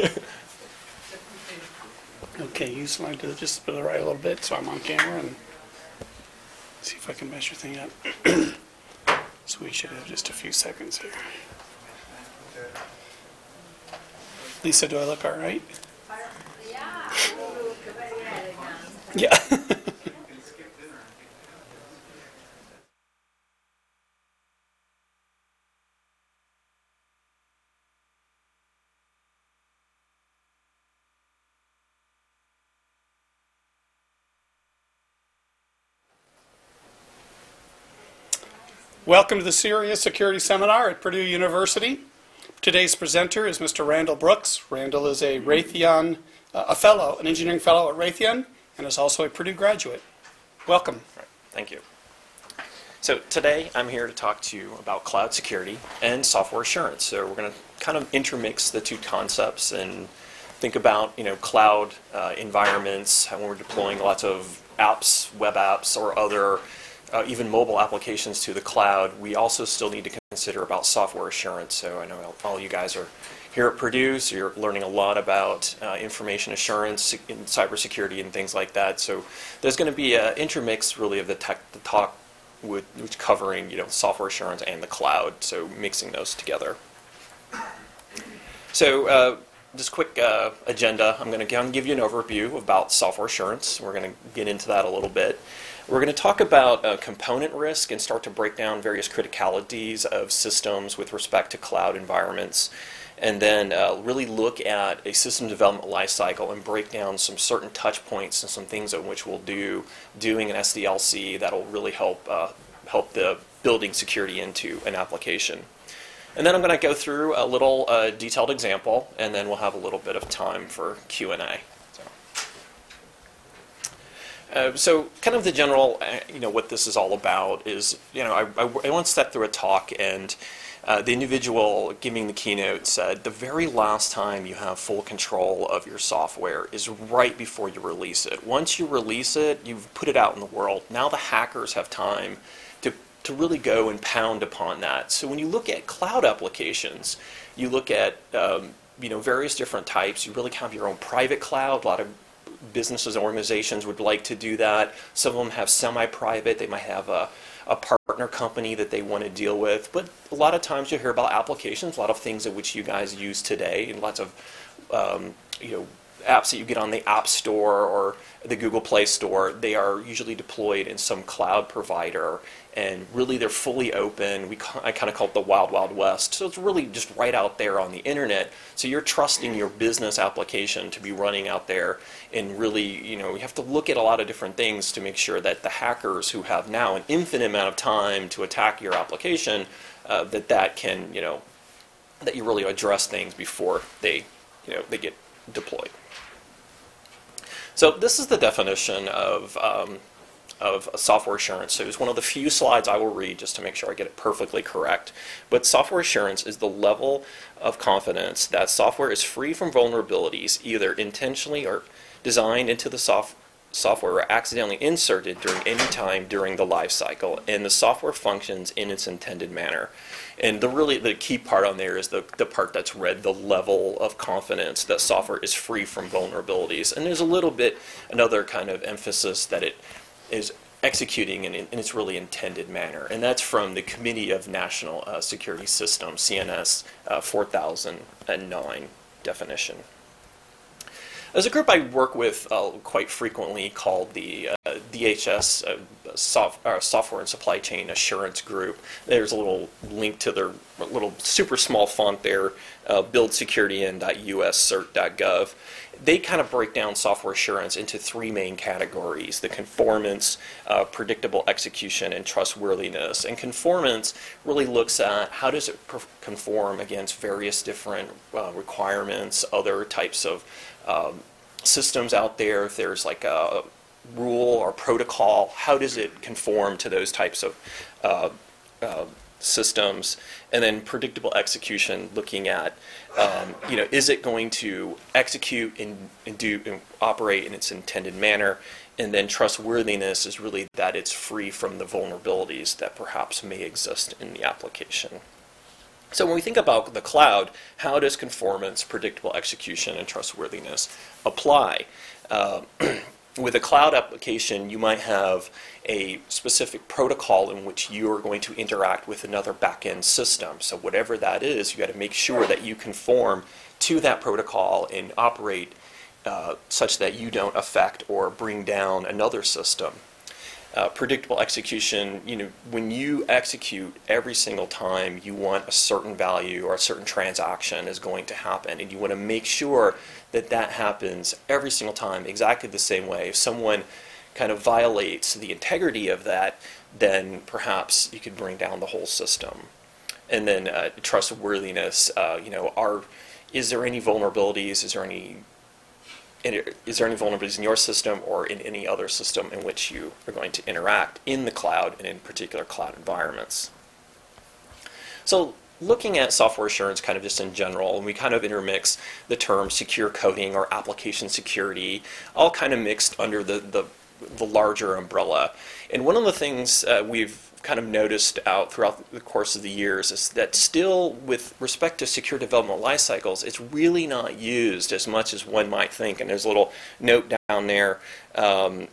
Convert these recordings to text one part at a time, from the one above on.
Okay, you slide to just to the right a little bit so I'm on camera and see if I can measure thing up. So we should have just a few seconds here. Lisa, do I look all right? Yeah, Yeah. Welcome to the CERIAS Security Seminar at Purdue University. Today's presenter is Mr. Randall Brooks. Randall is a Raytheon, uh, a fellow, an engineering fellow at Raytheon, and is also a Purdue graduate. Welcome. Right, Thank you. So today I'm here to talk to you about cloud security and software assurance. So we're going to kind of intermix the two concepts and think about you know cloud uh, environments when we're deploying lots of apps, web apps, or other uh, even mobile applications to the cloud. We also still need to consider about software assurance. So I know all- you guys are here at Purdue, so you're learning a lot about uh, information assurance and cybersecurity and things like that. So there's going to be an intermix really of the tech, the talk with which covering you know software assurance and the cloud. So mixing those together. So uh, just quick uh, agenda. I'm going to give you an overview about software assurance. We're going to get into that a little bit. We're going to talk about uh, component risk and start to break down various criticalities of systems with respect to cloud environments. And then uh, really look at a system development lifecycle and break down some certain touch points and some things in which we'll do doing an SDLC that'll really help uh, help the building security into an application. And then I'm going to go through a little uh, detailed example, and then we'll have a little bit of time for Q&A. So. Uh, so, kind of the general, uh, you know, what this is all about is, you know, I, I, I once sat through a talk, and uh, the individual giving the keynote said the very last time you have full control of your software is right before you release it. Once you release it, you've put it out in the world. Now the hackers have time to, really go and pound upon that. So when you look at cloud applications, you look at um, you know various different types. You really have your own private cloud. A lot of businesses and organizations would like to do that. Some of them have semi-private. They might have a, a partner company that they want to deal with. But a lot of times you hear about applications, a lot of things in which you guys use today, and lots of um, you know apps that you get on the App Store or the Google Play Store. They are usually deployed in some cloud provider, and really they're fully open. We I kind of call it the wild wild west. So it's really just right out there on the internet. So you're trusting your business application to be running out there, and really you know you have to look at a lot of different things to make sure that the hackers who have now an infinite amount of time to attack your application, uh, that that can you know that you really address things before they you know they get deployed. So this is the definition of, um, of software assurance. So it's one of the few slides I will read just to make sure I get it perfectly correct. But software assurance is the level of confidence that software is free from vulnerabilities, either intentionally or designed into the soft, software or accidentally inserted during any time during the life cycle, and the software functions in its intended manner. And the really the key part on there is the, the part that's read, the level of confidence that software is free from vulnerabilities. And there's a little bit another kind of emphasis that it is executing in, in its really intended manner. And that's from the Committee of National uh, Security Systems, CNS uh, 4009 definition. There's a group I work with uh, quite frequently called the uh, DHS uh, soft, uh, Software and Supply Chain Assurance Group. There's a little link to their little super small font there, uh, buildsecurity.uscert.gov. They kind of break down software assurance into three main categories the conformance, uh, predictable execution, and trustworthiness. And conformance really looks at how does it conform against various different uh, requirements, other types of um, systems out there, if there's like a rule or protocol, how does it conform to those types of uh, uh, systems? And then predictable execution, looking at, um, you know, is it going to execute and, and do and operate in its intended manner? And then trustworthiness is really that it's free from the vulnerabilities that perhaps may exist in the application. So when we think about the cloud, how does conformance, predictable execution, and trustworthiness apply? Uh, with a cloud application, you might have a specific protocol in which you are going to interact with another backend system. So whatever that is, you got to make sure that you conform to that protocol and operate uh, such that you don't affect or bring down another system. Uh, predictable execution, you know, when you execute every single time, you want a certain value or a certain transaction is going to happen, and you want to make sure that that happens every single time exactly the same way. If someone kind of violates the integrity of that, then perhaps you could bring down the whole system. And then uh, trustworthiness, uh, you know, are is there any vulnerabilities? Is there any is there any vulnerabilities in your system or in any other system in which you are going to interact in the cloud and in particular cloud environments? So looking at software assurance kind of just in general, and we kind of intermix the term secure coding or application security, all kind of mixed under the, the, the larger umbrella. And one of the things uh, we've kind of noticed out throughout the course of the years is that still, with respect to secure development life cycles, it's really not used as much as one might think. And there's a little note down there um,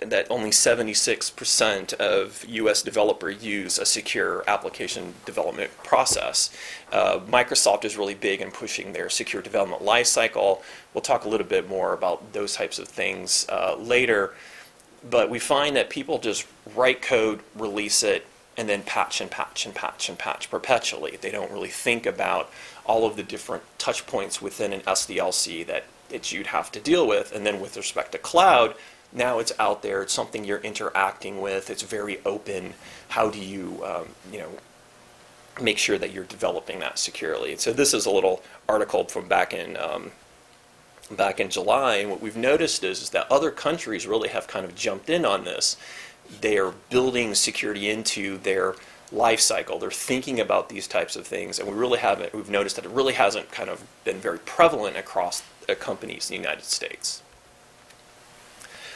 that only 76% of U.S. developers use a secure application development process. Uh, Microsoft is really big in pushing their secure development lifecycle. We'll talk a little bit more about those types of things uh, later. But we find that people just write code, release it, and then patch and patch and patch and patch perpetually. They don't really think about all of the different touch points within an SDLC that, that you'd have to deal with. And then with respect to cloud, now it's out there. It's something you're interacting with. It's very open. How do you, um, you know, make sure that you're developing that securely? So this is a little article from back in um, back in July, and what we've noticed is, is that other countries really have kind of jumped in on this. They are building security into their life cycle. They're thinking about these types of things, and we really haven't. We've noticed that it really hasn't kind of been very prevalent across companies in the United States.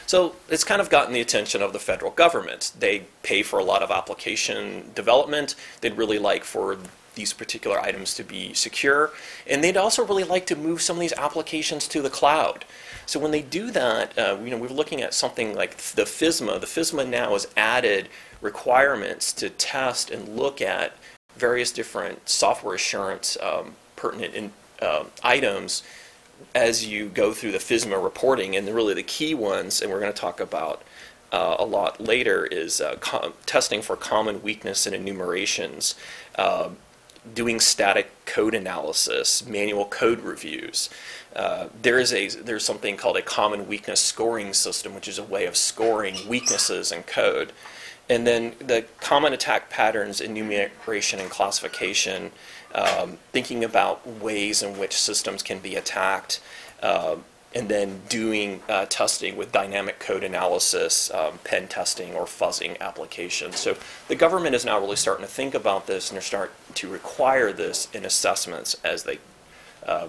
So it's kind of gotten the attention of the federal government. They pay for a lot of application development. They'd really like for these particular items to be secure. And they'd also really like to move some of these applications to the cloud. So when they do that, uh, you know, we're looking at something like the FISMA. The FISMA now has added requirements to test and look at various different software assurance um, pertinent in, uh, items as you go through the FISMA reporting. And really the key ones, and we're going to talk about uh, a lot later, is uh, testing for common weakness and enumerations. Doing static code analysis, manual code reviews. Uh, there is a there's something called a common weakness scoring system, which is a way of scoring weaknesses in code. And then the common attack patterns, enumeration and classification, um, thinking about ways in which systems can be attacked, uh, and then doing uh, testing with dynamic code analysis, um, pen testing, or fuzzing applications. So the government is now really starting to think about this, and they're starting to require this in assessments as they, uh,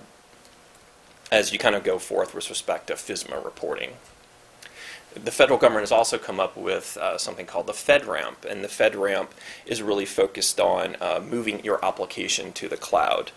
as you kind of go forth with respect to FISMA reporting. The federal government has also come up with uh, something called the FedRAMP, and the FedRAMP is really focused on uh, moving your application to the cloud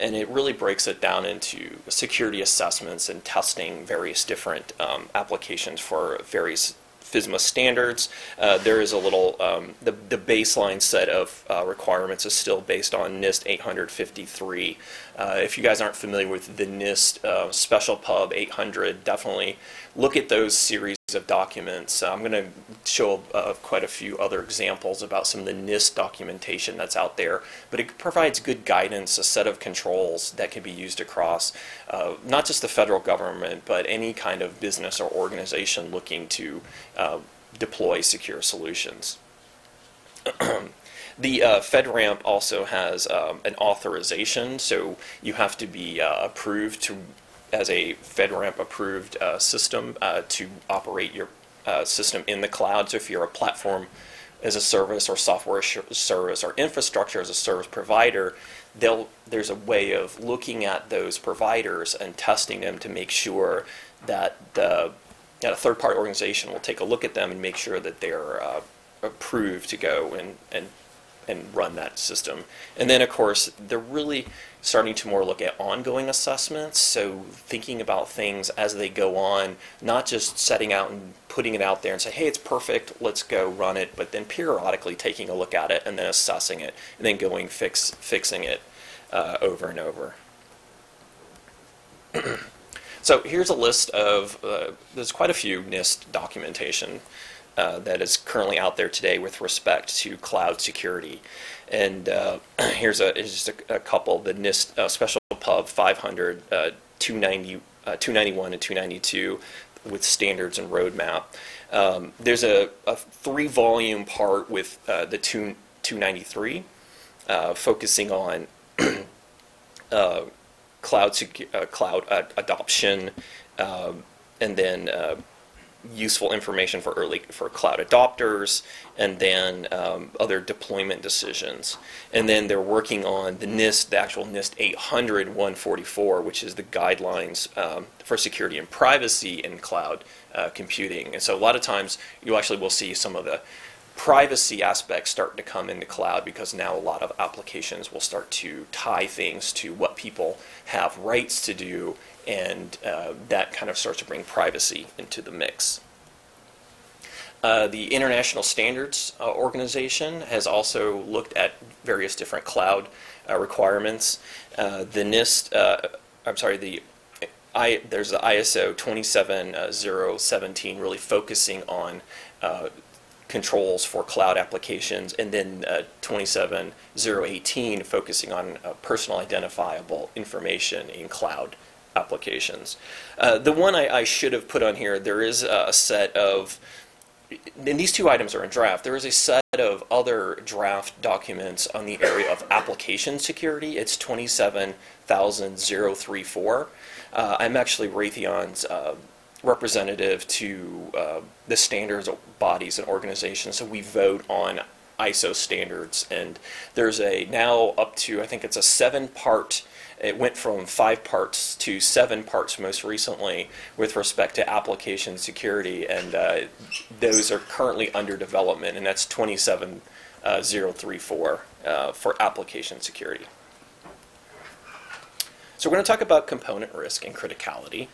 and it really breaks it down into security assessments and testing various different um, applications for various FISMA standards. Uh, there is a little, um, the, the baseline set of uh, requirements is still based on NIST 853. Uh, if you guys aren't familiar with the NIST uh, Special Pub 800, definitely look at those series of documents. I'm going to show uh, quite a few other examples about some of the NIST documentation that's out there, but it provides good guidance, a set of controls that can be used across uh, not just the federal government, but any kind of business or organization looking to uh, deploy secure solutions. The uh, FedRAMP also has um, an authorization, so you have to be uh, approved to as a FedRAMP approved uh, system uh, to operate your uh, system in the cloud. So if you're a platform as a service or software service or infrastructure as a service provider, there's a way of looking at those providers and testing them to make sure that the that a third party organization will take a look at them and make sure that they're uh, approved to go and, and and run that system. And then, of course, they're really starting to more look at ongoing assessments. So thinking about things as they go on, not just setting out and putting it out there and say, hey, it's perfect, let's go run it, but then periodically taking a look at it and then assessing it, and then going fix fixing it uh, over and over. So here's a list of, uh, there's quite a few NIST documentation uh, that is currently out there today with respect to cloud security. And uh, here's, a, here's just a, a couple, the NIST uh, Special Pub 500, uh, 290, uh, 291 and 292 with standards and roadmap. Um, there's a, a three-volume part with uh, the 2, 293 uh, focusing on cloud secu- cloud adoption, um, and then useful information for early for cloud adopters, and then um, other deployment decisions. And then they're working on the NIST, the actual NIST 800 144, which is the guidelines um, for security and privacy in cloud uh, computing. And so a lot of times you actually will see some of the privacy aspects start to come into cloud because now a lot of applications will start to tie things to what people have rights to do, and uh, that kind of starts to bring privacy into the mix. Uh, the International Standards uh, Organization has also looked at various different cloud uh, requirements. Uh, the NIST, uh, I'm sorry, the I, there's the ISO 27017 really focusing on uh, controls for cloud applications, and then uh, 27018 focusing on uh, personal identifiable information in cloud applications. Uh, the one I, I should have put on here, there is a set of, and these two items are in draft, there is a set of other draft documents on the area of application security. It's 27034. Uh, I'm actually Raytheon's uh, representative to uh, the standards bodies and organizations. So we vote on ISO standards, and there's a now up to I think it's a seven part. It went from five parts to seven parts most recently with respect to application security, and uh, those are currently under development, and that's 27034 uh, for application security. So we're going to talk about component risk and criticality.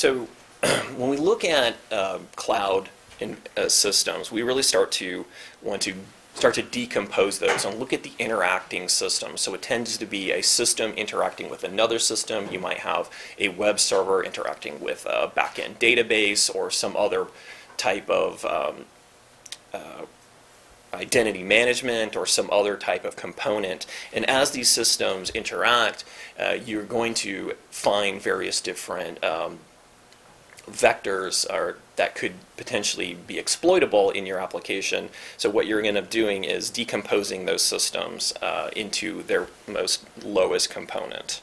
So when we look at uh, cloud in, uh, systems, we really start to want to start to decompose those and look at the interacting systems. So it tends to be a system interacting with another system. You might have a web server interacting with a backend database or some other type of um, uh, identity management or some other type of component. And as these systems interact, uh, you're going to find various different um, vectors are, that could potentially be exploitable in your application. So what you're going to be doing is decomposing those systems uh, into their most lowest component.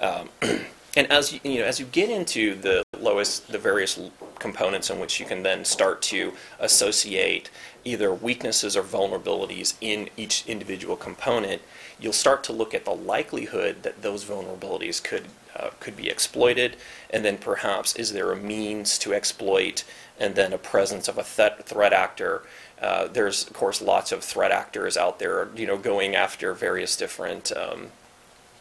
Um, and as you, you know, as you get into the lowest, the various components in which you can then start to associate either weaknesses or vulnerabilities in each individual component, you'll start to look at the likelihood that those vulnerabilities could uh, could be exploited, and then perhaps is there a means to exploit, and then a presence of a th- threat actor. Uh, there's of course lots of threat actors out there, you know, going after various different um,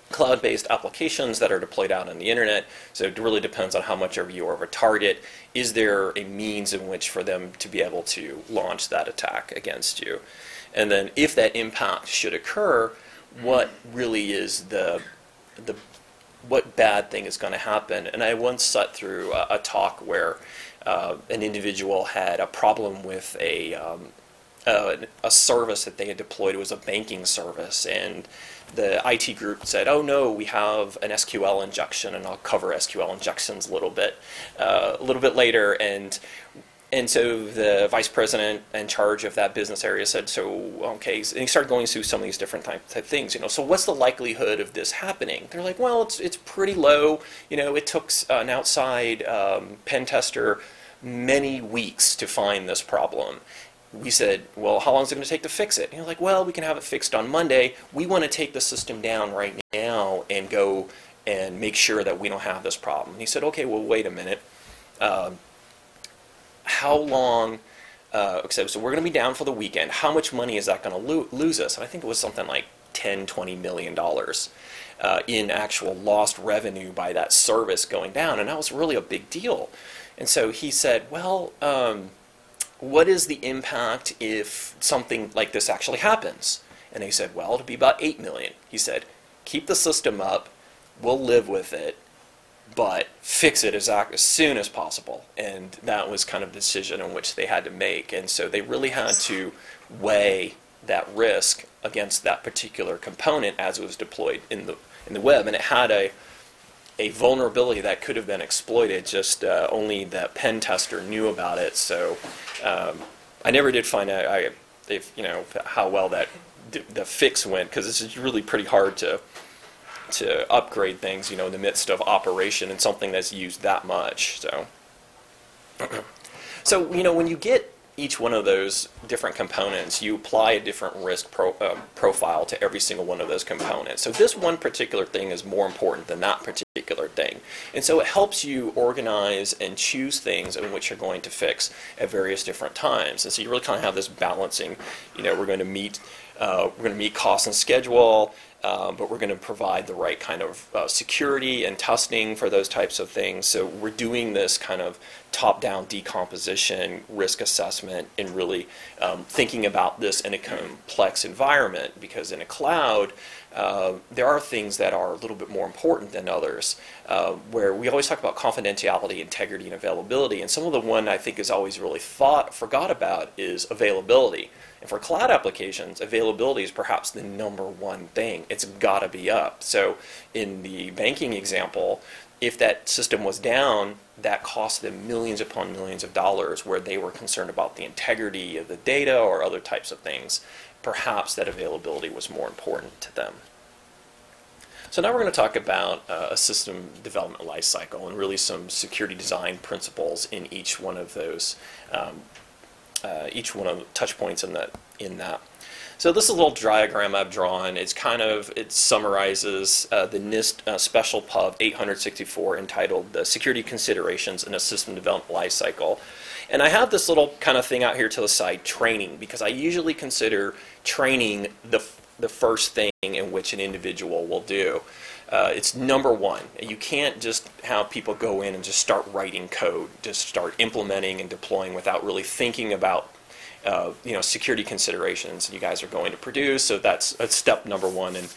cloud-based applications that are deployed out on the internet. So it really depends on how much of you are of a target. Is there a means in which for them to be able to launch that attack against you? And then if that impact should occur, what really is the the what bad thing is going to happen. And I once sat through a, a talk where uh, an individual had a problem with a um, uh, a service that they had deployed. It was a banking service, and the IT group said, "Oh no, we have an SQL injection," and I'll cover SQL injections a little bit uh, a little bit later. And and so the vice president in charge of that business area said, so, okay, and he started going through some of these different type, type things, you know, so what's the likelihood of this happening? They're like, well, it's, it's pretty low. You know, it took an outside um, pen tester many weeks to find this problem. We said, well, how long is it going to take to fix it? And you're like, well, we can have it fixed on Monday. We want to take the system down right now and go and make sure that we don't have this problem. And he said, okay, well, wait a minute. Um, how long uh, so, so we're going to be down for the weekend. How much money is that going to lo- lose us? And I think it was something like 10, 20 million dollars uh, in actual lost revenue by that service going down, and that was really a big deal. And so he said, well. Um, what is the impact if something like this actually happens? And they said, well, it'll be about 8 million. He said, keep the system up, we'll live with it, but fix it as, as soon as possible. And that was kind of the decision in which they had to make. And so they really had to weigh that risk against that particular component as it was deployed in the, in the web. And it had a, a vulnerability that could have been exploited, just uh, only the pen tester knew about it. So um, I never did find out I, if you know how well that the fix went because is really pretty hard to to upgrade things, you know, in the midst of operation and something that's used that much. So, so you know, when you get each one of those different components, you apply a different risk pro, uh, profile to every single one of those components. So this one particular thing is more important than that particular thing. And so it helps you organize and choose things in which you're going to fix at various different times. And so you really kind of have this balancing, you know, we're going to meet, uh, we're going to meet cost and schedule, um, but we're going to provide the right kind of uh, security and testing for those types of things. So we're doing this kind of top-down decomposition, risk assessment, and really um, thinking about this in a complex environment. Because in a cloud, uh, there are things that are a little bit more important than others. Uh, where we always talk about confidentiality, integrity, and availability, and some of the one I think is always really thought forgot about is availability. And for cloud applications, availability is perhaps the number one thing. It's got to be up. So in the banking example, if that system was down, that cost them millions upon millions of dollars where they were concerned about the integrity of the data or other types of things. Perhaps that availability was more important to them. So now we're going to talk about uh, a system development lifecycle and really some security design principles in each one of those um, uh, each one of the touch points in that in that. So this is a little diagram I've drawn. It's kind of it summarizes uh, the NIST uh, Special Pub 864 entitled "The Security Considerations in a System Development Lifecycle." And I have this little kind of thing out here to the side, training, because I usually consider training the the first thing in which an individual will do. Uh, it's number one. You can't just have people go in and just start writing code, just start implementing and deploying without really thinking about, uh, you know, security considerations you guys are going to produce. So that's, that's step number one, and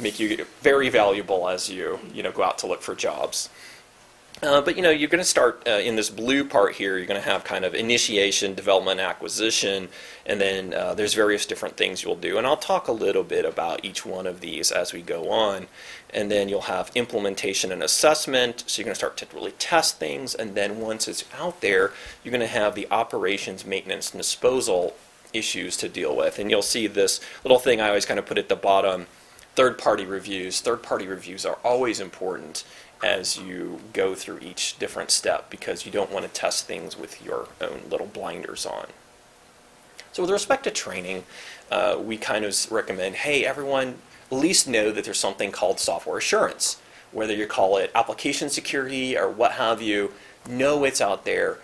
make you very valuable as you, you know, go out to look for jobs. Uh, but you know, you're going to start uh, in this blue part here. You're going to have kind of initiation, development, acquisition, and then uh, there's various different things you'll do. And I'll talk a little bit about each one of these as we go on. And then you'll have implementation and assessment. So you're going to start to really test things, and then once it's out there, you're going to have the operations, maintenance, and disposal issues to deal with. And you'll see this little thing I always kind of put at the bottom. Third-party reviews. Third-party reviews are always important as you go through each different step because you don't want to test things with your own little blinders on. So with respect to training, uh, we kind of recommend, hey, everyone, at least know that there's something called software assurance. Whether you call it application security or what have you, know it's out there.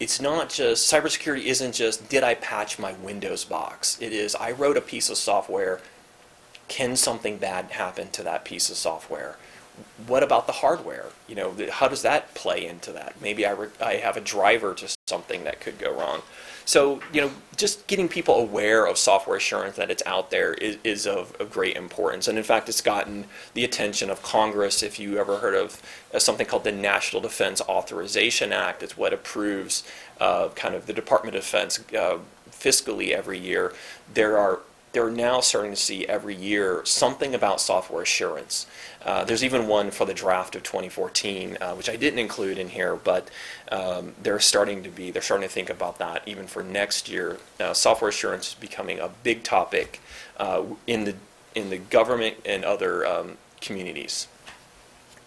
It's not just, cybersecurity isn't just, did I patch my Windows box? It is, I wrote a piece of software, can something bad happen to that piece of software? What about the hardware? You know, how does that play into that? Maybe I, re- I have a driver to something that could go wrong. So, you know, just getting people aware of software assurance that it's out there is, is of, of great importance. And in fact, it's gotten the attention of Congress. If you ever heard of uh, something called the National Defense Authorization Act, it's what approves uh, kind of the Department of Defense uh, fiscally every year. There are they're now starting to see every year something about software assurance. Uh, there's even one for the draft of 2014, uh, which I didn't include in here, but um, they're starting to be, they're starting to think about that even for next year. Uh, software assurance is becoming a big topic uh, in the in the government and other um, communities.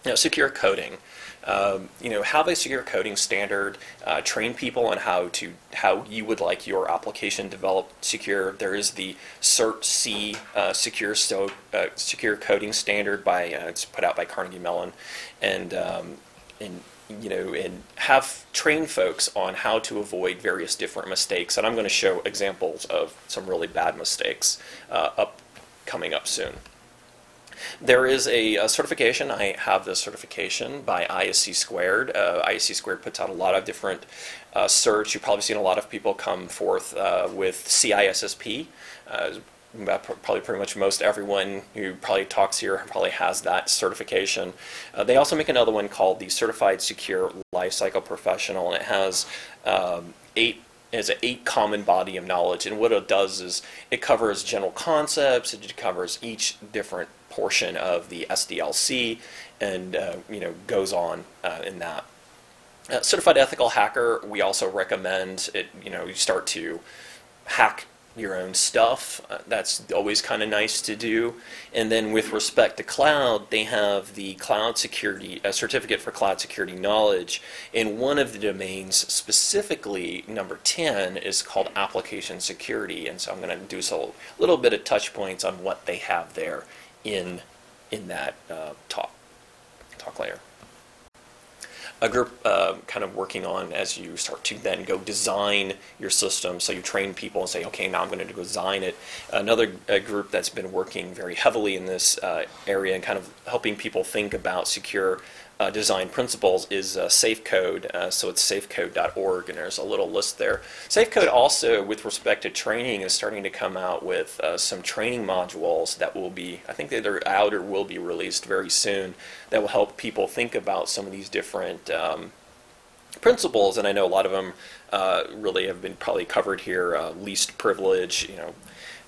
Now, secure coding. Um, you know, have a secure coding standard. Uh, train people on how to how you would like your application developed secure. There is the CERT C uh, secure so uh, secure coding standard by uh, it's put out by Carnegie Mellon, and um, and you know, and have train folks on how to avoid various different mistakes. And I'm going to show examples of some really bad mistakes uh, up coming up soon. There is a, a certification. I have this certification by ISC Squared. Uh, ISC Squared puts out a lot of different uh, certs. You've probably seen a lot of people come forth uh, with CISSP. Uh, probably pretty much most everyone who probably talks here probably has that certification. Uh, they also make another one called the Certified Secure Lifecycle Professional, and it has um, eight is an eight common body of knowledge. And what it does is it covers general concepts. It covers each different portion of the SDLC, and uh, you know goes on uh, in that. Uh, certified ethical hacker. We also recommend it. You know, you start to hack your own stuff. Uh, that's always kind of nice to do. And then with respect to cloud, they have the cloud security, a certificate for cloud security knowledge. And one of the domains, specifically number 10, is called application security. And so I'm going to do a little bit of touch points on what they have there in, in that uh, talk, talk layer a group uh, kind of working on as you start to then go design your system. So you train people and say, okay, now I'm going to design it. Another uh, group that's been working very heavily in this uh, area and kind of helping people think about secure uh, design principles is uh, SafeCode. Uh, so it's safecode.org, and there's a little list there. SafeCode also, with respect to training, is starting to come out with uh, some training modules that will be, I think they're out or will be released very soon, that will help people think about some of these different um, principles. And I know a lot of them uh, really have been probably covered here. Uh, least privilege, you know,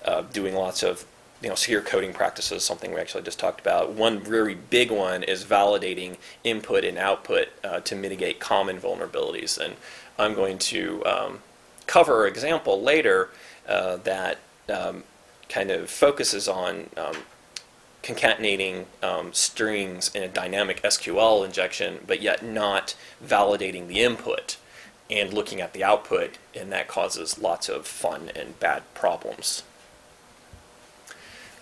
uh, doing lots of you know, secure coding practices, something we actually just talked about. One very big one is validating input and output uh, to mitigate common vulnerabilities. And I'm going to um, cover an example later uh, that um, kind of focuses on um, concatenating um, strings in a dynamic SQL injection, but yet not validating the input and looking at the output, and that causes lots of fun and bad problems.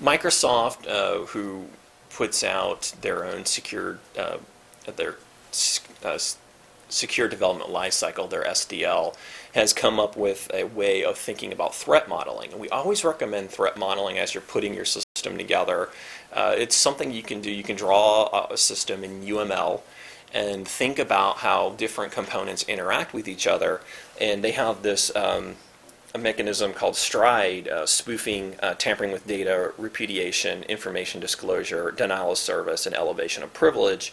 Microsoft, uh, who puts out their own secure uh, their uh, secure development lifecycle, their SDL, has come up with a way of thinking about threat modeling. And we always recommend threat modeling as you're putting your system together. Uh, it's something you can do. You can draw a system in UML and think about how different components interact with each other. And they have this. Um, a mechanism called STRIDE, uh, spoofing, uh, tampering with data, repudiation, information disclosure, denial of service, and elevation of privilege.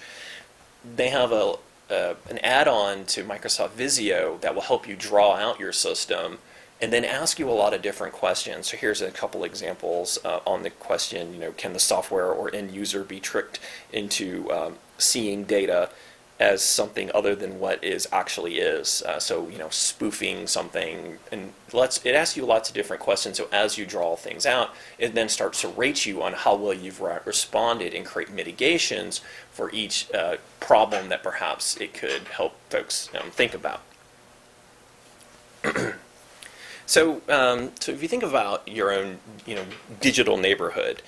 They have a, uh, an add-on to Microsoft Visio that will help you draw out your system and then ask you a lot of different questions. So here's a couple examples uh, on the question, you know, can the software or end user be tricked into um, seeing data as something other than what is actually is. Uh, so you know, spoofing something, and let's it asks you lots of different questions. So as you draw things out, it then starts to rate you on how well you've re- responded and create mitigations for each uh, problem that perhaps it could help folks um, think about. so, um, so if you think about your own, you know, digital neighborhood,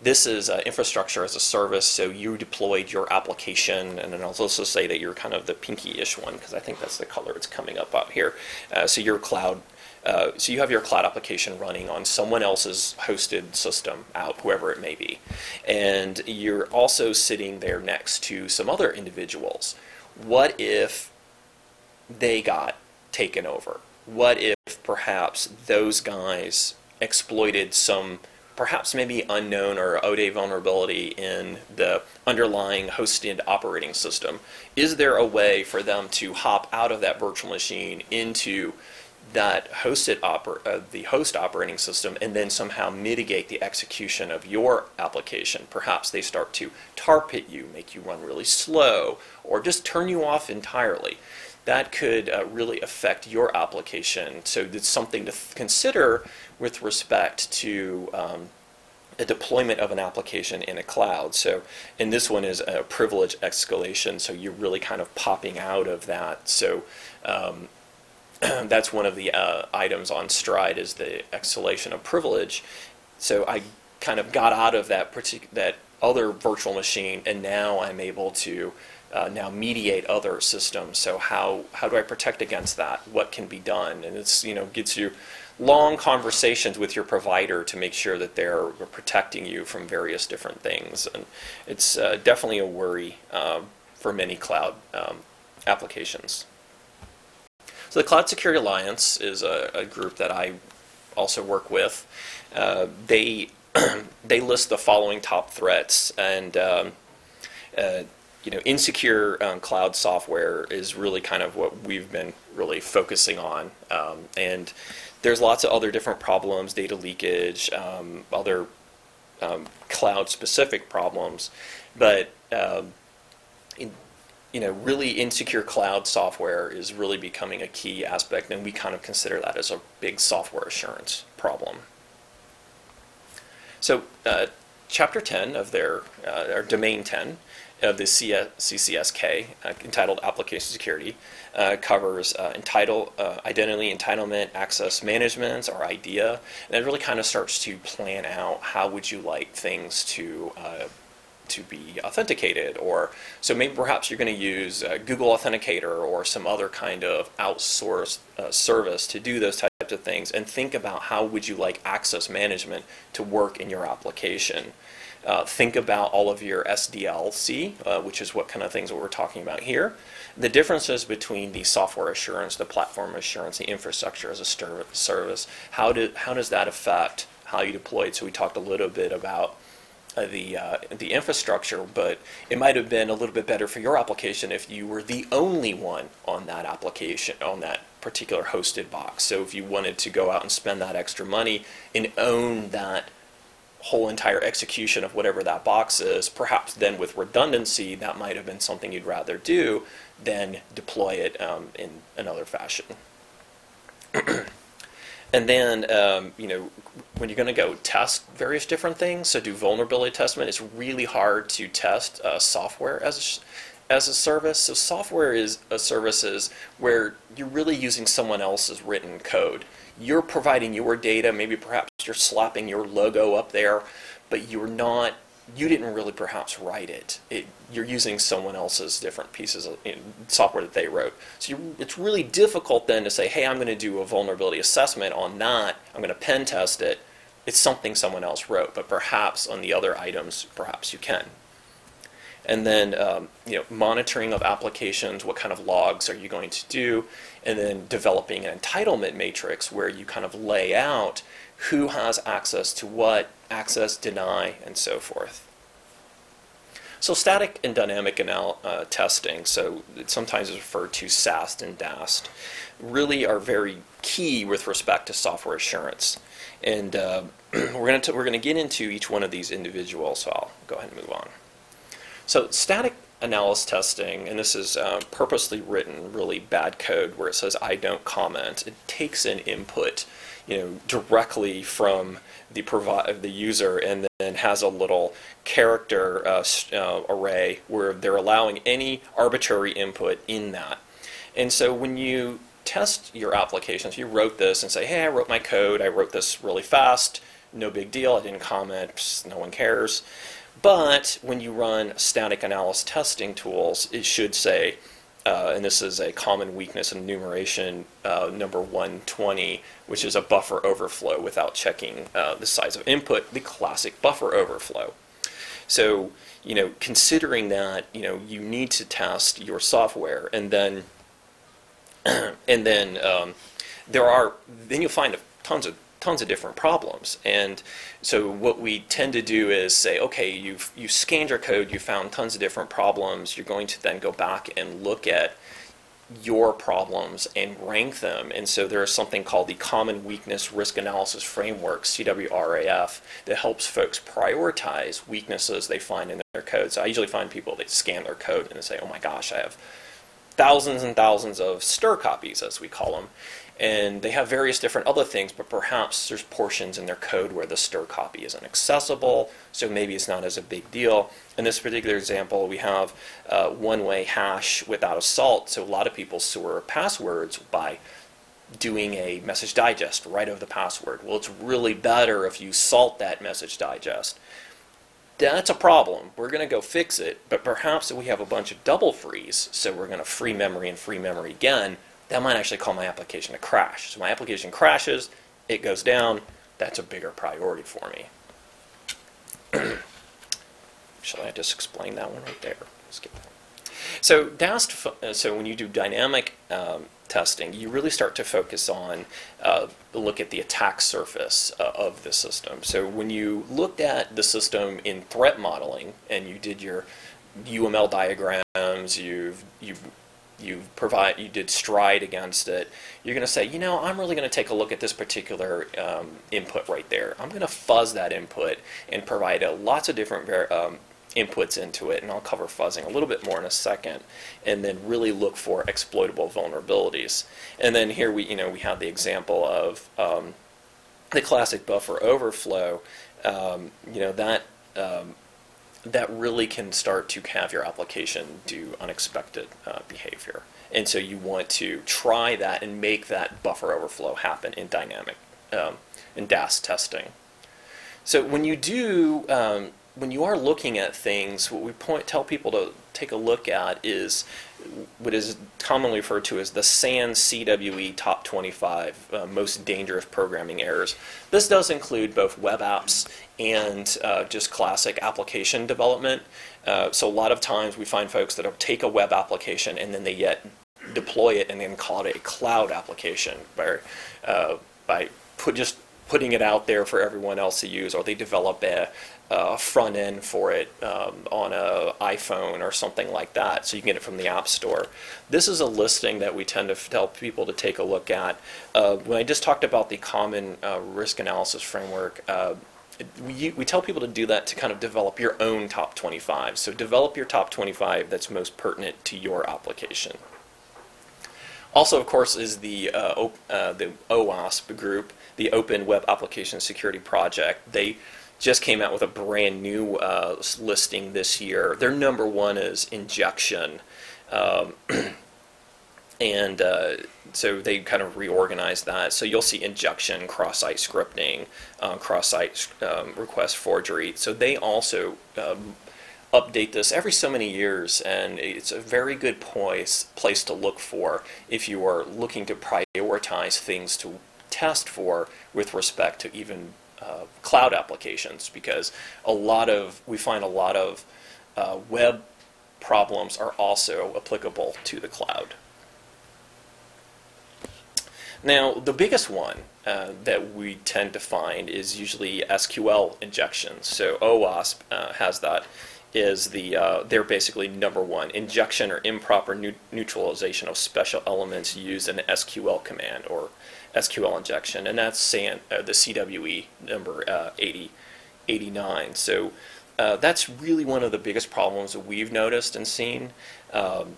this is uh, infrastructure as a service, so you deployed your application, and then I'll also say that you're kind of the pinky-ish one because I think that's the color it's coming up out here. Uh, so your cloud, uh, so you have your cloud application running on someone else's hosted system out, whoever it may be, and you're also sitting there next to some other individuals. What if they got taken over? What if perhaps those guys exploited some perhaps maybe unknown or ODA vulnerability in the underlying hosted operating system. Is there a way for them to hop out of that virtual machine into that hosted oper- uh, the host operating system and then somehow mitigate the execution of your application. Perhaps they start to tar pit you, make you run really slow, or just turn you off entirely. That could uh, really affect your application. So it's something to consider with respect to um, a deployment of an application in a cloud. So, and this one is a privilege escalation. So you're really kind of popping out of that. So um, that's one of the uh, items on Stride is the escalation of privilege. So I kind of got out of that that other virtual machine, and now I'm able to uh, now mediate other systems. So how how do I protect against that? What can be done? And it's you know gets you long conversations with your provider to make sure that they're protecting you from various different things. And it's uh, definitely a worry um, for many cloud um, applications. So the Cloud Security Alliance is a, a group that I also work with. Uh, they they list the following top threats, and um, uh, you know, insecure um, cloud software is really kind of what we've been really focusing on. Um, and there's lots of other different problems, data leakage, um, other um, cloud-specific problems, but um, in, you know, really insecure cloud software is really becoming a key aspect, and we kind of consider that as a big software assurance problem. So, uh, chapter 10 of their, uh, or domain 10 of the CS, CCSK, uh, entitled Application Security, uh, covers uh, entitle, uh, identity, entitlement, access management, or IDEA, and it really kind of starts to plan out how would you like things to uh, to be authenticated, or so maybe perhaps you're going to use uh, Google Authenticator or some other kind of outsourced uh, service to do those types of things, and think about how would you like access management to work in your application. Uh, think about all of your SDLC, uh, which is what kind of things we're talking about here. The differences between the software assurance, the platform assurance, the infrastructure as a service. How do how does that affect how you deploy it? So we talked a little bit about uh, the uh, the infrastructure, but it might have been a little bit better for your application if you were the only one on that application on that particular hosted box. So if you wanted to go out and spend that extra money and own that whole entire execution of whatever that box is, perhaps then with redundancy, that might have been something you'd rather do than deploy it um, in another fashion. And then, um, you know, when you're going to go test various different things, so do vulnerability testament, it's really hard to test uh, software as a, as a service. So software is a services where you're really using someone else's written code. You're providing your data, maybe perhaps you're slapping your logo up there, but you're not you didn't really perhaps write it. it you're using someone else's different pieces of you know, software that they wrote. So you, it's really difficult then to say, hey, I'm going to do a vulnerability assessment on that. I'm going to pen test it. It's something someone else wrote, but perhaps on the other items, perhaps you can. And then, um, you know, monitoring of applications. What kind of logs are you going to do? And then developing an entitlement matrix where you kind of lay out who has access to what, access, deny, and so forth. So static and dynamic anal- uh, testing, so it sometimes is referred to SAST and DAST, really are very key with respect to software assurance. And uh, we're going to we're going to get into each one of these individual. So I'll go ahead and move on. So static analysis testing, and this is uh, purposely written really bad code where it says I don't comment. It takes an input you know, directly from the provi- the user and then has a little character uh, uh, array where they're allowing any arbitrary input in that. And so when you test your applications, you wrote this and say, hey, I wrote my code, I wrote this really fast, no big deal, I didn't comment, no one cares. But when you run static analysis testing tools, it should say, uh, and this is a common weakness in enumeration uh, number 120, which is a buffer overflow without checking uh, the size of input, the classic buffer overflow. So, you know, considering that, you know, you need to test your software, and then, and then um, there are, then you'll find tons of tons of different problems. And so what we tend to do is say, okay, you've you scanned your code, you found tons of different problems. You're going to then go back and look at your problems and rank them. And so there is something called the Common Weakness Risk Analysis Framework, CWRAF, that helps folks prioritize weaknesses they find in their code. So I usually find people that scan their code and they say, oh my gosh, I have thousands and thousands of stir copies, as we call them and they have various different other things, but perhaps there's portions in their code where the stir copy isn't accessible, so maybe it's not as a big deal. In this particular example, we have uh, one-way hash without a salt, so a lot of people store passwords by doing a message digest right over the password. Well, it's really better if you salt that message digest. that's a problem. We're going to go fix it, but perhaps we have a bunch of double frees, so we're going to free memory and free memory again, that might actually call my application to crash. So my application crashes, it goes down, that's a bigger priority for me. Shall I just explain that one right there? Skip that. So DAST, uh, so when you do dynamic um, testing, you really start to focus on uh, look at the attack surface uh, of the system. So when you looked at the system in threat modeling and you did your UML diagrams, you've you you provide you did stride against it you're going to say you know i'm really going to take a look at this particular um, input right there. I'm going to fuzz that input and provide a, lots of different um, inputs into it and i'll cover fuzzing a little bit more in a second and then really look for exploitable vulnerabilities. And then here we you know we have the example of um, the classic buffer overflow. Um, you know that um, that really can start to have your application do unexpected uh, behavior. And so you want to try that and make that buffer overflow happen in dynamic, um, in DAST testing. So when you do, um, when you are looking at things, what we point, tell people to take a look at is what is commonly referred to as the SANS CWE Top 25 uh, Most Dangerous Programming Errors. This does include both web apps and uh, just classic application development. Uh, so a lot of times we find folks that take a web application and then they yet deploy it and then call it a cloud application by, uh, by put just putting it out there for everyone else to use, or they develop a, a front end for it um, on a iPhone or something like that, so you can get it from the App Store. This is a listing that we tend to tell people to take a look at. Uh, when I just talked about the common uh, risk analysis framework, uh, we, we tell people to do that to kind of develop your own top 25. So develop your top 25 that's most pertinent to your application. Also, of course, is the uh, uh, the OWASP group, the Open Web Application Security Project. They just came out with a brand new uh, listing this year. Their number one is injection, um, and uh, so they kind of reorganized that. So you'll see injection, cross-site scripting, uh, cross-site um, request forgery. So they also um, update this every so many years, and it's a very good place place to look for if you are looking to prioritize things to test for with respect to even uh, cloud applications, because a lot of we find a lot of uh, web problems are also applicable to the cloud. Now, the biggest one uh, that we tend to find is usually SQL injections. So OWASP uh, has that. Is the uh, they're basically number one injection or improper neu- neutralization of special elements used in an SQL command or SQL injection, and that's SANS, uh, the CWE number uh, 80, 89. So uh, that's really one of the biggest problems that we've noticed and seen. Um,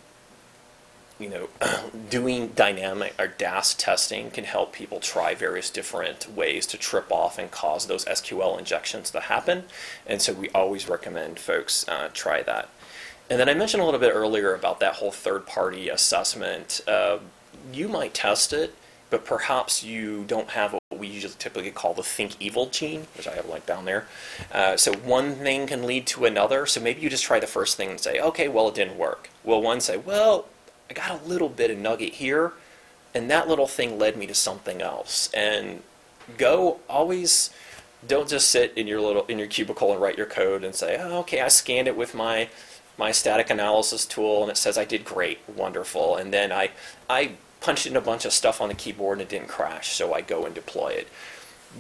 you know, doing dynamic or DAST testing can help people try various different ways to trip off and cause those SQL injections to happen. And so we always recommend folks uh, try that. And then I mentioned a little bit earlier about that whole third party assessment. Uh, you might test it, but perhaps you don't have what we usually typically call the think evil gene, which I have like down there. Uh, so one thing can lead to another. So maybe you just try the first thing and say, okay, well, it didn't work. Well, one say, well, I got a little bit of nugget here, and that little thing led me to something else. And go always don't just sit in your little in your cubicle and write your code and say, oh, okay, I scanned it with my my static analysis tool and it says I did great, wonderful, and then I I punched in a bunch of stuff on the keyboard and it didn't crash, so I go and deploy it.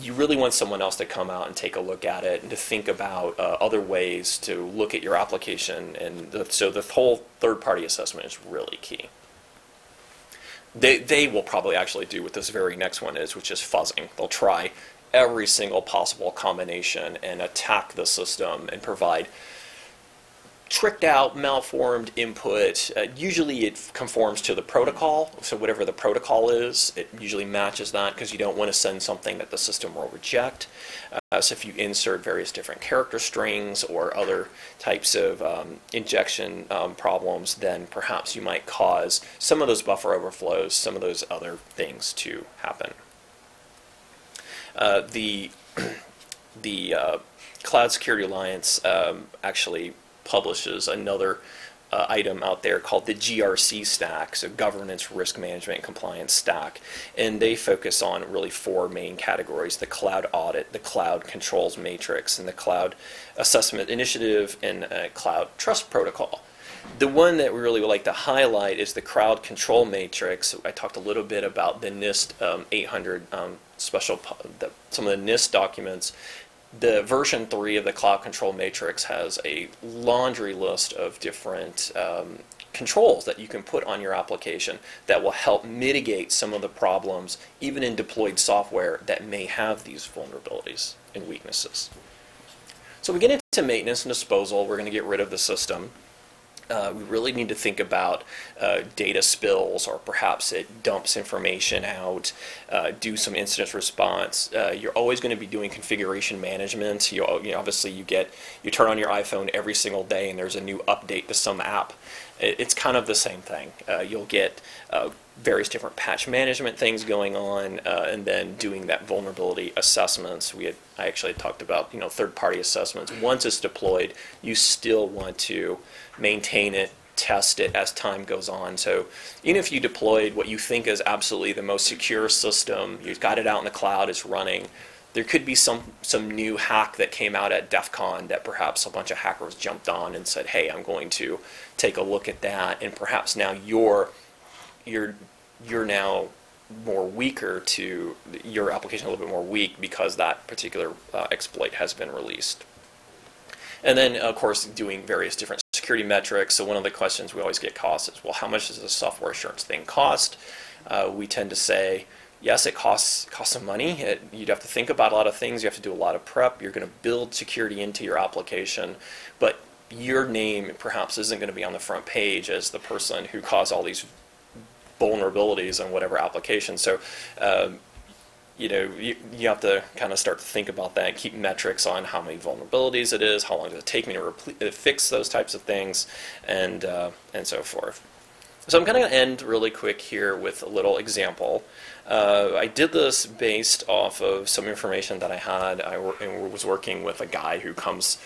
You really want someone else to come out and take a look at it and to think about uh, other ways to look at your application, and the, so the whole third-party assessment is really key. They they will probably actually do what this very next one is, which is fuzzing. They'll try every single possible combination and attack the system and provide tricked out, malformed input. Uh, usually it conforms to the protocol. So whatever the protocol is, it usually matches that because you don't want to send something that the system will reject. Uh, so if you insert various different character strings or other types of um, injection um, problems, then perhaps you might cause some of those buffer overflows, some of those other things to happen. Uh, the the uh, Cloud Security Alliance um, actually publishes another uh, item out there called the GRC stack, so governance, risk management, compliance stack. And they focus on really four main categories the cloud audit, the cloud controls matrix, and the cloud assessment initiative, and uh, cloud trust protocol. The one that we really would like to highlight is the cloud control matrix. I talked a little bit about the NIST um, 800 um, special, the, some of the NIST documents. The version three of the cloud control matrix has a laundry list of different um, controls that you can put on your application that will help mitigate some of the problems, even in deployed software that may have these vulnerabilities and weaknesses. So we get into maintenance and disposal. We're going to get rid of the system. Uh, we really need to think about uh, data spills, or perhaps it dumps information out. Uh, do some incident response. Uh, you're always going to be doing configuration management. You, you know, obviously you get you turn on your iPhone every single day, and there's a new update to some app. It, it's kind of the same thing. Uh, you'll get uh, various different patch management things going on, uh, and then doing that vulnerability assessments. We had I actually talked about you know third party assessments. Once it's deployed, you still want to maintain it, test it as time goes on. So even if you deployed what you think is absolutely the most secure system, you've got it out in the cloud, it's running. There could be some some new hack that came out at DEF CON that perhaps a bunch of hackers jumped on and said, "Hey, I'm going to take a look at that," and perhaps now you're you're you're now more weaker to your application a little bit more weak because that particular uh, exploit has been released. And then, of course, doing various different security metrics. So one of the questions we always get cost is, well, how much does a software assurance thing cost? Uh, we tend to say, yes, it costs costs some money. It, you'd have to think about a lot of things. You have to do a lot of prep. You're going to build security into your application, but your name perhaps isn't going to be on the front page as the person who caused all these vulnerabilities on whatever application. So, um, you know, you, you have to kind of start to think about that, keep metrics on how many vulnerabilities it is, how long does it take me to uh, fix those types of things, and, uh, and so forth. So I'm kind of going to end really quick here with a little example. Uh, I did this based off of some information that I had. I was working with a guy who comes.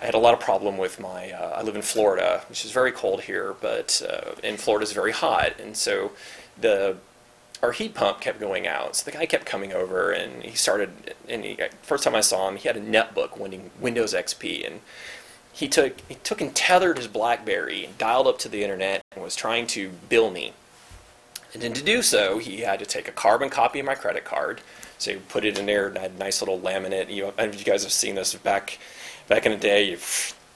I had a lot of problem with my. Uh, I live in Florida, which is very cold here, but uh, in Florida is very hot, and so the our heat pump kept going out. So the guy kept coming over, and he started. And he, first time I saw him, he had a netbook winning Windows XP, and he took he took and tethered his BlackBerry and dialed up to the internet and was trying to bill me. And then to do so, he had to take a carbon copy of my credit card. So he put it in there and had a nice little laminate. You know, I you guys have seen this back back in the day. You,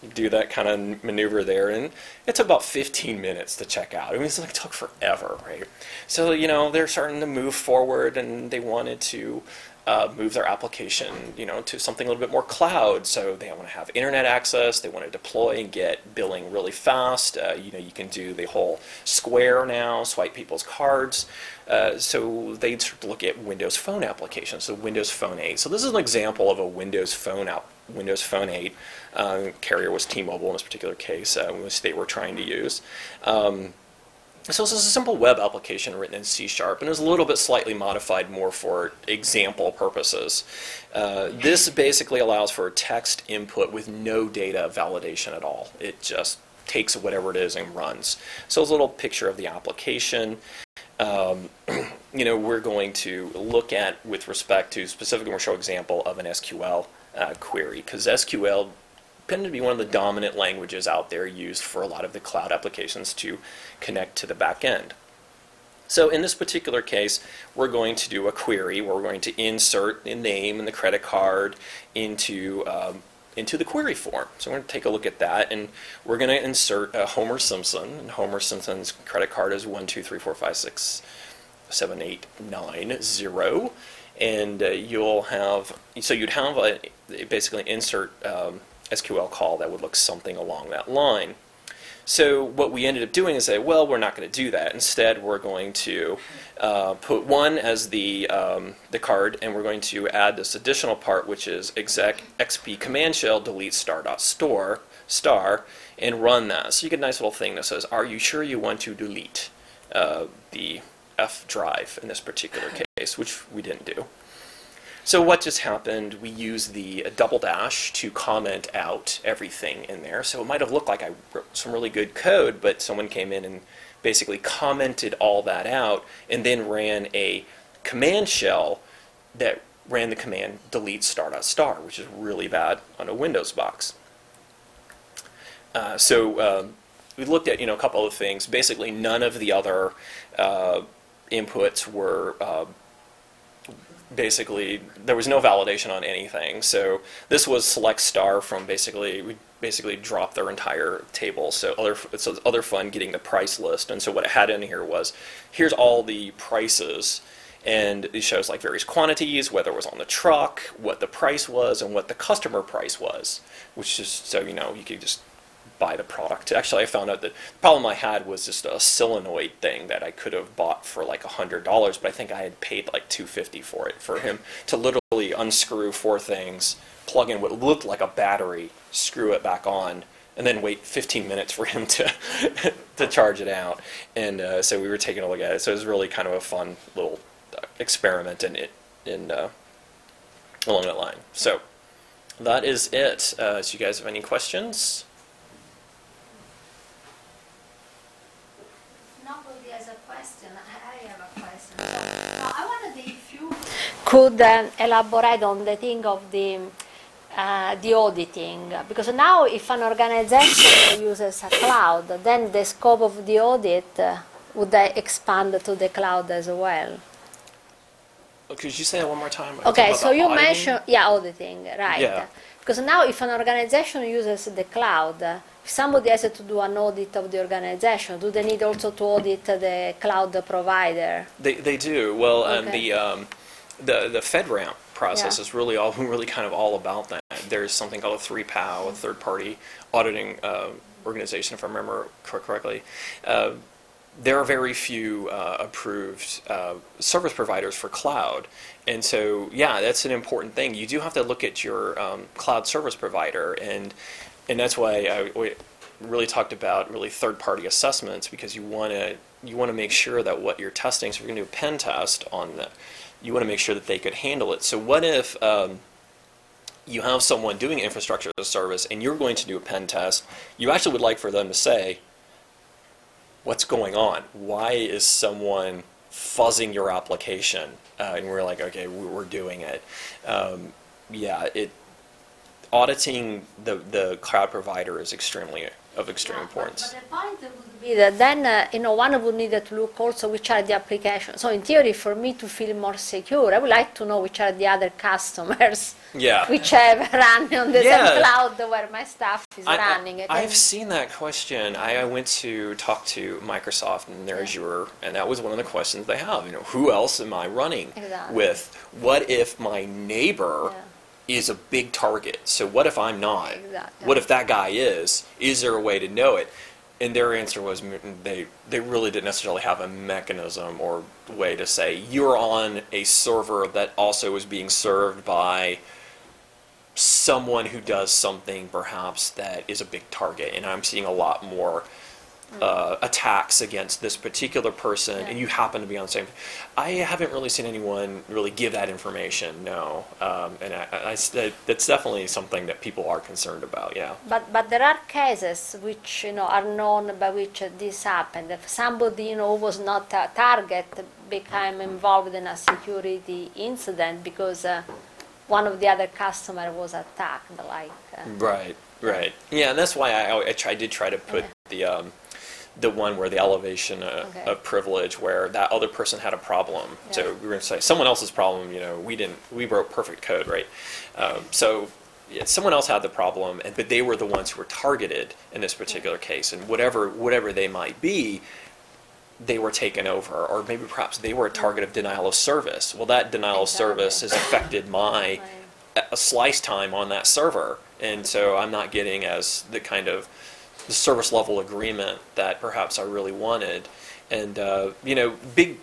you do that kind of maneuver there, and it took about 15 minutes to check out. I mean, like, it took forever, right? So you know, they're starting to move forward, and they wanted to uh, move their application, you know, to something a little bit more cloud. So they want to have internet access. They want to deploy and get billing really fast. Uh, you know, you can do the whole Square now, swipe people's cards. Uh, so they look at Windows Phone applications. So Windows Phone 8. So this is an example of a Windows Phone app. Windows Phone 8. Um, carrier was T-Mobile in this particular case, uh, which they were trying to use. Um, so this is a simple web application written in C Sharp and is a little bit slightly modified more for example purposes. Uh, this basically allows for a text input with no data validation at all. It just takes whatever it is and runs. So it's a little picture of the application. Um, you know, we're going to look at with respect to specifically, we'll show example of an SQL uh, query because SQL tend to be one of the dominant languages out there used for a lot of the cloud applications to connect to the back end. So in this particular case, we're going to do a query we're going to insert the name and the credit card into um, into the query form. So we're going to take a look at that, and we're going to insert uh, Homer Simpson. And Homer Simpson's credit card is one two three four five six seven eight nine zero, and uh, you'll have so you'd have a basically insert um, SQL call that would look something along that line. So what we ended up doing is say, well, we're not going to do that. Instead, we're going to uh, put one as the um, the card, and we're going to add this additional part, which is exec xp command shell delete star dot store star, and run that. So you get a nice little thing that says, are you sure you want to delete uh, the F drive in this particular case, which we didn't do. So what just happened? We used the uh, double dash to comment out everything in there. So it might have looked like I wrote some really good code, but someone came in and basically commented all that out and then ran a command shell that ran the command delete star dot star, which is really bad on a Windows box. Uh, so um, we looked at you know a couple of things. Basically, none of the other uh, inputs were uh, basically there was no validation on anything. So this was select star from basically we basically dropped their entire table. So other so other fun getting the price list. And so what it had in here was here's all the prices. And it shows like various quantities, whether it was on the truck, what the price was, and what the customer price was, which is so you know you could just buy the product. Actually, I found out that the problem I had was just a solenoid thing that I could have bought for like hundred dollars, but I think I had paid like two fifty for it for him to literally unscrew four things, plug in what looked like a battery, screw it back on, and then wait 15 minutes for him to to charge it out. And uh, so we were taking a look at it. So it was really kind of a fun little uh, experiment in it in uh, along that line. So that is it. Uh, so you guys have any questions? Nobody has a question. I I have a question. So, no, I wondered if you could uh, elaborate on the thing of the uh, the auditing because now if an organization uses a cloud then the scope of the audit uh, would expand to the cloud as well Oh, Could you say that one more time? okay so you auditing? mentioned yeah auditing right Yeah. because now if an organization uses the cloud if somebody has to do an audit of the organization do they need also to audit the cloud provider They, they do. Well, and the, um, the, the FedRAMP process Yeah. is really all, really kind of all about that. There's something called a 3PAO, a third-party auditing uh, organization, if I remember cor- correctly. Uh, there are very few uh, approved uh, service providers for cloud. And so, yeah, that's an important thing. You do have to look at your um, cloud service provider, and and that's why I we really talked about really third-party assessments because you want to you want to make sure that what you're testing. So, if you're going to do a pen test on that, you want to make sure that they could handle it. So, what if um, you have someone doing infrastructure as a service and you're going to do a pen test? You actually would like for them to say, what's going on? Why is someone fuzzing your application? Uh, and we're like, okay, we- we're doing it. Um, yeah, it auditing the the cloud provider is extremely of extreme Yeah, importance. But, the point would be that then uh, you know one would need to look also which are the applications. So in theory, for me to feel more secure, I would like to know which are the other customers Yeah. which have running on the Yeah. same cloud where my stuff is I- I- running. I've seen that question. I, I went to talk to Microsoft and their Yeah. Azure, and that was one of the questions they have. You know, who else am I running Exactly. with? What if my neighbor is a big target? So what if I'm not? Exactly. What if that guy is? Is there a way to know it? And their answer was mm, they they really didn't necessarily have a mechanism or way to say you're on a server that also is being served by someone who does something perhaps that is a big target and i'm seeing a lot more uh, attacks against this particular person and you happen to be on the same i haven't really seen anyone really give that information no um, and I, I- I that's definitely something that people are concerned about yeah But but there are cases which you know are known by which this happened. If somebody you know who was not a target became involved in a security incident because uh, one of the other customer was attacked, like. Uh, Right, right. Yeah, and that's why I, I did try to put Yeah. the um, the one where the elevation uh, Okay. of privilege, where that other person had a problem. So Yeah. we were going to say someone else's problem. You know, we didn't. We wrote perfect code, right? Um, so. Yeah, someone else had the problem, and but they were the ones who were targeted in this particular case, and whatever whatever they might be, they were taken over, or maybe perhaps they were a target of denial of service. Well, that denial of service has affected my a slice time on that server, and so I'm not getting as the kind of the service level agreement that perhaps I really wanted. And uh, you know, big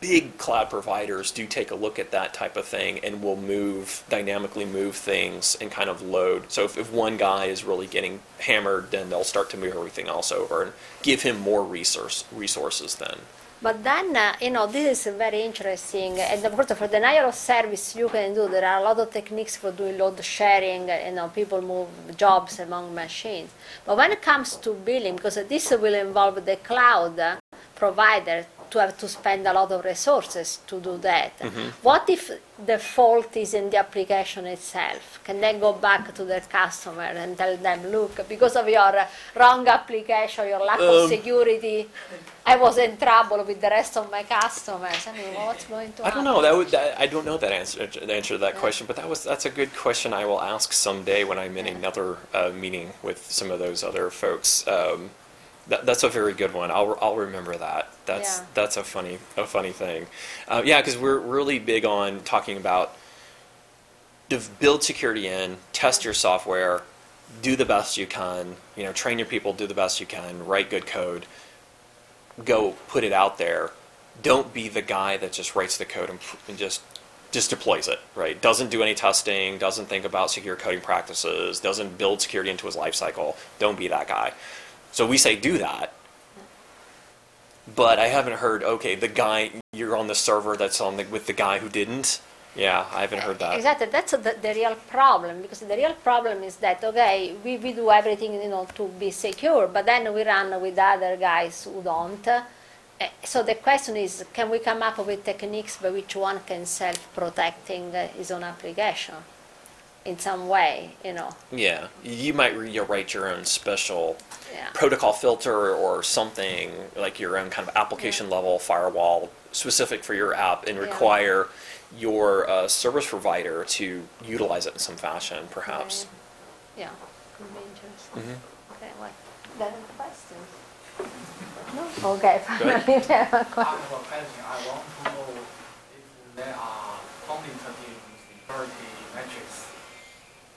big cloud providers do take a look at that type of thing and will move dynamically move things and kind of load. So if, if one guy is really getting hammered, then they'll start to move everything else over and give him more resource resources then. But then, uh, you know, this is very interesting. And of course, for denial of service, you can do. There are a lot of techniques for doing load sharing. You know, people move jobs among machines. But when it comes to billing, because this will involve the cloud provider to have to spend a lot of resources to do that. What if the fault is in the application itself? Can they go back to their customer and tell them, look, because of your wrong application, your lack of Um, security, I was in trouble with the rest of my customers. I mean, what's going to I happen? don't know. That would that, I don't know that answer the answer to that question, but that was that's a good question. I will ask someday when I'm in another uh, meeting with some of those other folks. Um, that, that's a very good one. I'll I'll remember that. That's Yeah. that's a funny a funny thing. Uh, yeah, because we're really big on talking about build security in, test your software, do the best you can. You know, train your people, do the best you can, write good code go put it out there. Don't be the guy that just writes the code and, and just just deploys it, right? Doesn't do any testing, doesn't think about secure coding practices, doesn't build security into his life cycle. Don't be that guy. So we say do that. But I haven't heard, okay, the guy you're on the server that's on the, with the guy who didn't. Yeah, I haven't heard that. Exactly, that's the, the real problem because the real problem is that okay, we, we do everything you know to be secure, but then we run with other guys who don't. Uh, so the question is, can we come up with techniques by which one can self-protecting his own application in some way? You know, Yeah, you might rewrite your own special yeah. protocol filter or something like your own kind of application level firewall specific for your app and Yeah. require your uh, service provider to utilize it in some fashion, perhaps. Yeah, could be interesting. Mhm. Okay, what? There are questions? No? Okay, Go ahead. finally we have a I question. have a question. I want to know if there are quantitative security metrics,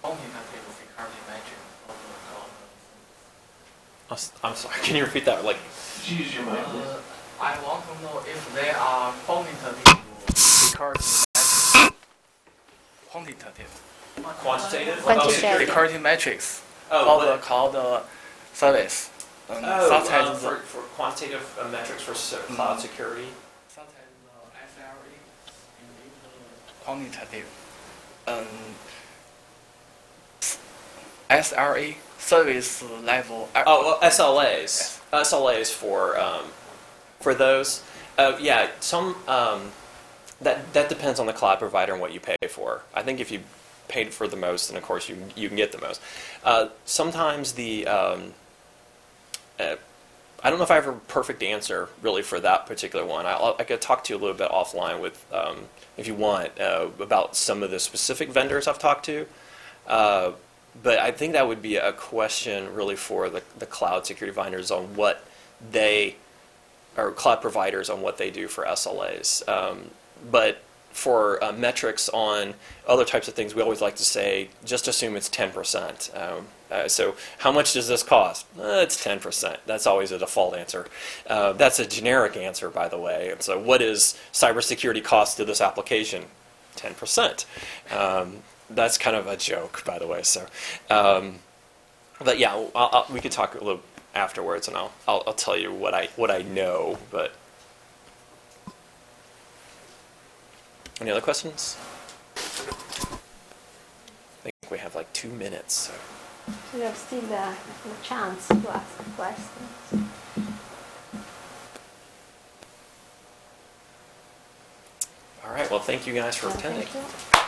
quantitative security metrics of the cloud. I'm sorry, can you repeat that? Like, Uh, I want to know if they are quantitative security metrics. Quantitative. quantitative? Quantitative. Security metrics Oh, of the what- cloud uh, service. Um, Oh, such um, for, the, for quantitative uh, metrics for se- cloud security? such as the SLA and quantitative. Um, SRE service level. Oh, well, SLAs. SLAs for um, for those. Uh, yeah, some um, that that depends on the cloud provider and what you pay for. I think if you paid for the most, then of course you you can get the most. Uh, sometimes the um, uh, I don't know if I have a perfect answer really for that particular one. I, I could talk to you a little bit offline with um, if you want uh, about some of the specific vendors I've talked to. Uh, but I think that would be a question really for the, the cloud security vendors on what they, or cloud providers on what they do for SLAs. Um, but for uh, metrics on other types of things, we always like to say just assume it's 10%. Um, uh, so how much does this cost? Uh, it's 10%. That's always a default answer. Uh, that's a generic answer, by the way. And so what is cybersecurity cost to this application? 10%. Um, that's kind of a joke, by the way. So, um, but yeah, I'll, I'll, we could talk a little afterwards, and I'll, I'll I'll tell you what I what I know. But any other questions? I think we have like two minutes. So. You have still the, the chance to ask questions. All right. Well, thank you guys for Thank attending. you.